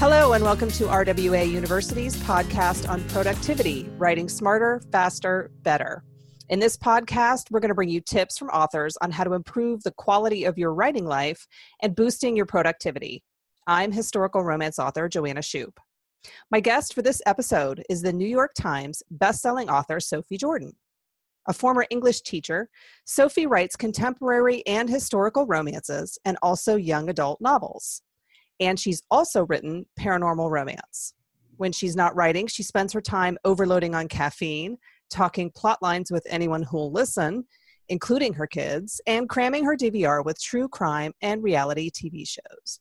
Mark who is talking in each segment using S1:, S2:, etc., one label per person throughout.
S1: Hello, and welcome to RWA University's podcast on productivity, writing smarter, faster, better. In this podcast, we're going to bring you tips from authors on how to improve the quality of your writing life and boosting your productivity. I'm historical romance author Joanna Shupe. My guest for this episode is the New York Times bestselling author Sophie Jordan. A former English teacher, Sophie writes contemporary and historical romances and also young adult novels. And she's also written paranormal romance. When she's not writing, she spends her time overloading on caffeine, talking plot lines with anyone who'll listen, including her kids, and cramming her DVR with true crime and reality TV shows.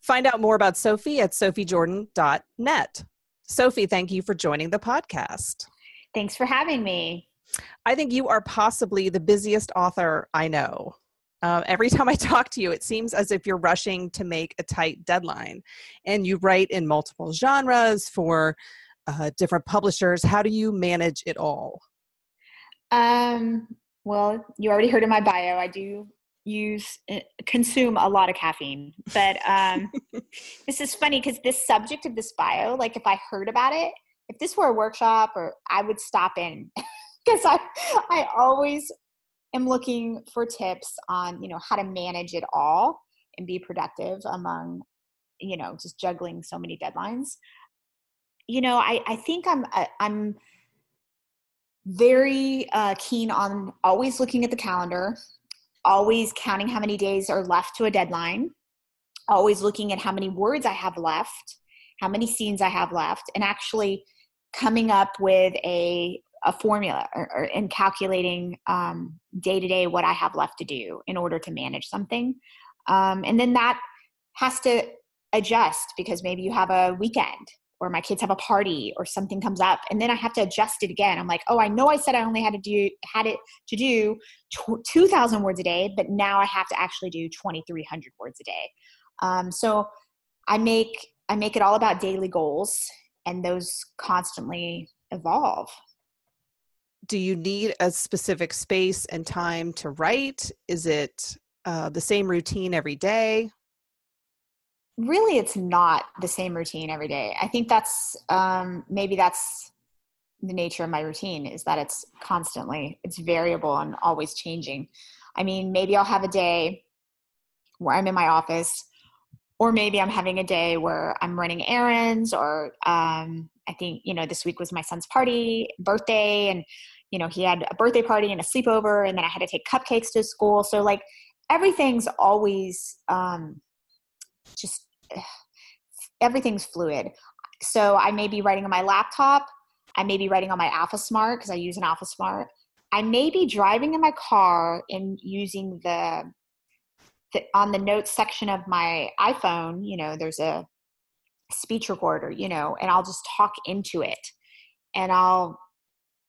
S1: Find out more about Sophie at sophiejordan.net. Sophie, thank you for joining the podcast.
S2: Thanks for having me.
S1: I think you are possibly the busiest author I know. Uh, every time I talk to you, it seems as if you're rushing to make a tight deadline. And you write in multiple genres for uh, different publishers. How do you manage it all?
S2: Um, well, you already heard in my bio, I do use eh, consume a lot of caffeine but um this is funny because this subject of this bio like if i heard about it if this were a workshop or i would stop in because i i always am looking for tips on you know how to manage it all and be productive among you know just juggling so many deadlines. You know, I, I think I'm I'm very uh, keen on always looking at the calendar, always counting how many days are left to a deadline, always looking at how many words I have left, how many scenes I have left, and actually coming up with a a formula or, or and calculating day to day what I have left to do in order to manage something, um, and then that has to adjust because maybe you have a weekend or my kids have a party or something comes up and then i have to adjust it again. I'm like oh i know i said i only had to do had it to do 2000 words a day but now i have to actually do 2300 words a day. Um, so i make i make it all about daily goals and those constantly evolve
S1: do you need a specific space and time to write? Is it uh, the same routine every day?
S2: Really it's not the same routine every day. I think that's um, maybe that's the nature of my routine is that it's constantly it's variable and always changing. I mean maybe i'll have a day where i'm in my office or maybe i'm having a day where i'm running errands or um, i think you know this week was my son's party birthday and you know he had a birthday party and a sleepover and then i had to take cupcakes to school so like everything's always um, just everything's fluid. So I may be writing on my laptop. I may be writing on my AlphaSmart because I use an AlphaSmart. I may be driving in my car and using the, the on the notes section of my iPhone. You know, there's a speech recorder. You know, and I'll just talk into it, and I'll,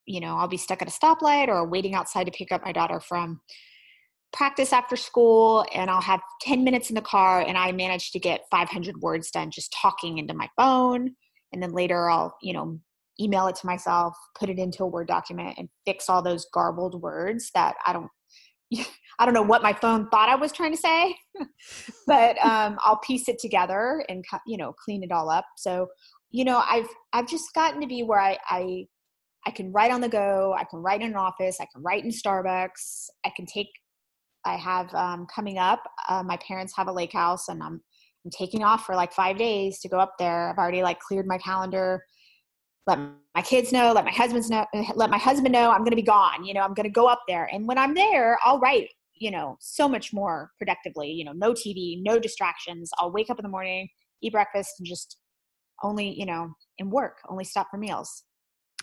S2: you know, I'll be stuck at a stoplight or waiting outside to pick up my daughter from practice after school and I'll have 10 minutes in the car and I manage to get 500 words done just talking into my phone. And then later I'll, you know, email it to myself, put it into a Word document and fix all those garbled words that I don't, I don't know what my phone thought I was trying to say, but um, I'll piece it together and, you know, clean it all up. So, you know, I've, I've just gotten to be where I, I, I can write on the go. I can write in an office. I can write in Starbucks. I can take I have um, coming up. Uh, my parents have a lake house, and I'm I'm taking off for like five days to go up there. I've already like cleared my calendar. Let my kids know. Let my husband's know. Let my husband know I'm going to be gone. You know, I'm going to go up there, and when I'm there, I'll write. You know, so much more productively. You know, no TV, no distractions. I'll wake up in the morning, eat breakfast, and just only you know, and work. Only stop for meals.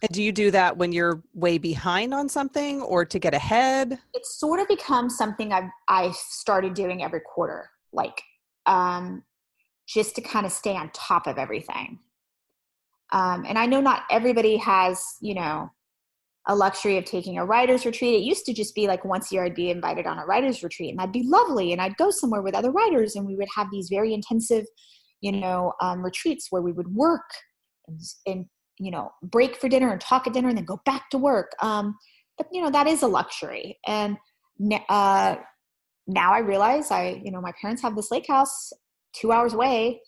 S1: And do you do that when you're way behind on something or to get ahead?
S2: It's sort of become something I've I started doing every quarter, like um, just to kind of stay on top of everything. Um, and I know not everybody has, you know, a luxury of taking a writer's retreat. It used to just be like once a year I'd be invited on a writer's retreat and that'd be lovely. And I'd go somewhere with other writers and we would have these very intensive, you know, um, retreats where we would work and, and you know break for dinner and talk at dinner and then go back to work um, but you know that is a luxury. And uh, now i realize i you know my parents have this lake house two hours away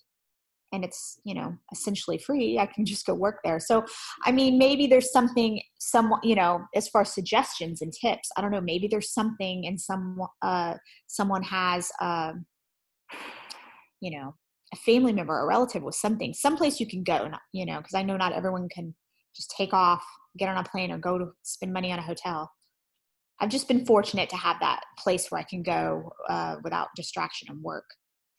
S2: and it's you know essentially free. I can just go work there. So i mean maybe there's something some you know as far as suggestions and tips i don't know maybe there's something and some uh someone has uh you know a family member a relative with something someplace you can go you know because i know not everyone can just take off get on a plane or go to spend money on a hotel i've just been fortunate to have that place where i can go uh, without distraction and work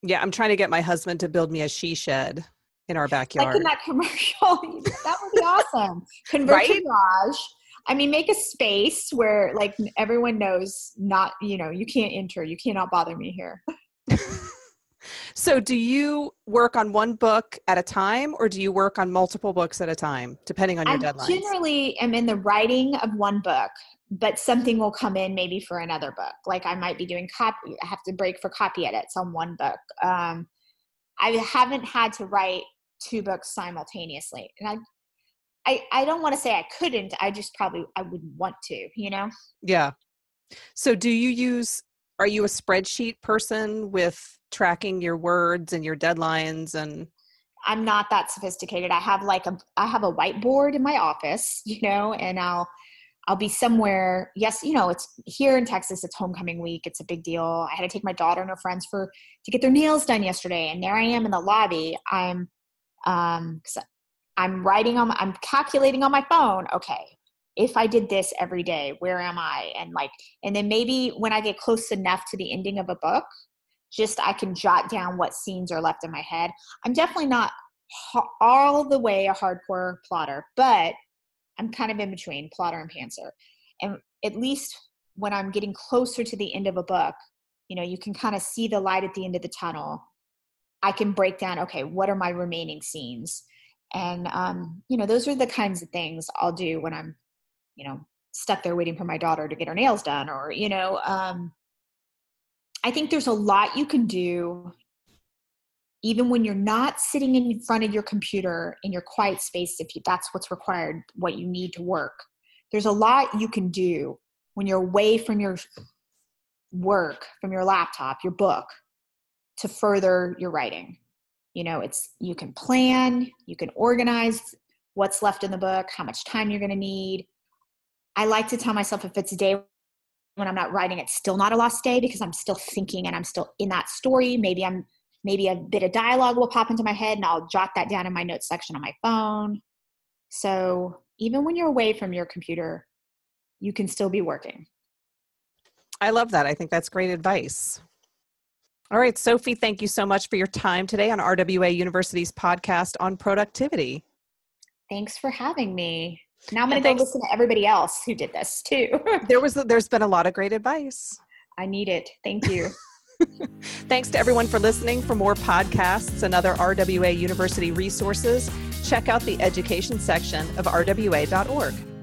S1: yeah, I'm trying to get my husband to build me a she shed in our backyard.
S2: Like in that commercial, that would be awesome. Convert right? garage. I mean, make a space where like everyone knows not, you know, you can't enter, you cannot bother me here.
S1: so, do you work on one book at a time or do you work on multiple books at a time, depending on your deadline?
S2: Generally am in the writing of one book but something will come in maybe for another book. Like I might be doing copy, I have to break for copy edits on one book. Um, I haven't had to write two books simultaneously, and I, I, I don't want to say I couldn't. I just probably I wouldn't want to, you know.
S1: Yeah. So, do you use? Are you a spreadsheet person with tracking your words and your deadlines and?
S2: I'm not that sophisticated. I have like a I have a whiteboard in my office, you know, and I'll I'll be somewhere. Yes, you know, it's here in Texas, it's homecoming week. It's a big deal. I had to take my daughter and her friends for to get their nails done yesterday. And there I am in the lobby. I'm um I'm writing on I'm calculating on my phone, okay, if I did this every day, where am I? And like and then maybe when I get close enough to the ending of a book, just I can jot down what scenes are left in my head. I'm definitely not all the way a hardcore plotter, but I'm kind of in between plotter and pantser. And at least when I'm getting closer to the end of a book, you know, you can kind of see the light at the end of the tunnel. I can break down, okay, what are my remaining scenes? And, um, you know, those are the kinds of things I'll do when I'm, you know, stuck there waiting for my daughter to get her nails done or, you know, um, I think there's a lot you can do even when you're not sitting in front of your computer in your quiet space if you, that's what's required what you need to work. There's a lot you can do when you're away from your work from your laptop your book to further your writing. You know it's you can plan you can organize what's left in the book how much time you're going to need. I like to tell myself if it's a day when i'm not writing it's still not a lost day because i'm still thinking and i'm still in that story maybe i'm maybe a bit of dialogue will pop into my head and I'll jot that down in my notes section on my phone. So even when you're away from your computer, you can still be working.
S1: I love that. I think that's great advice. All right, Sophie, thank you so much for your time today on RWA University's podcast on productivity.
S2: Thanks for having me. Now I'm going to go listen to everybody else who did this too.
S1: there was there's been a lot of great advice.
S2: I need it. Thank you.
S1: Thanks to everyone for listening. For more podcasts and other RWA University resources, check out the education section of rwa.org.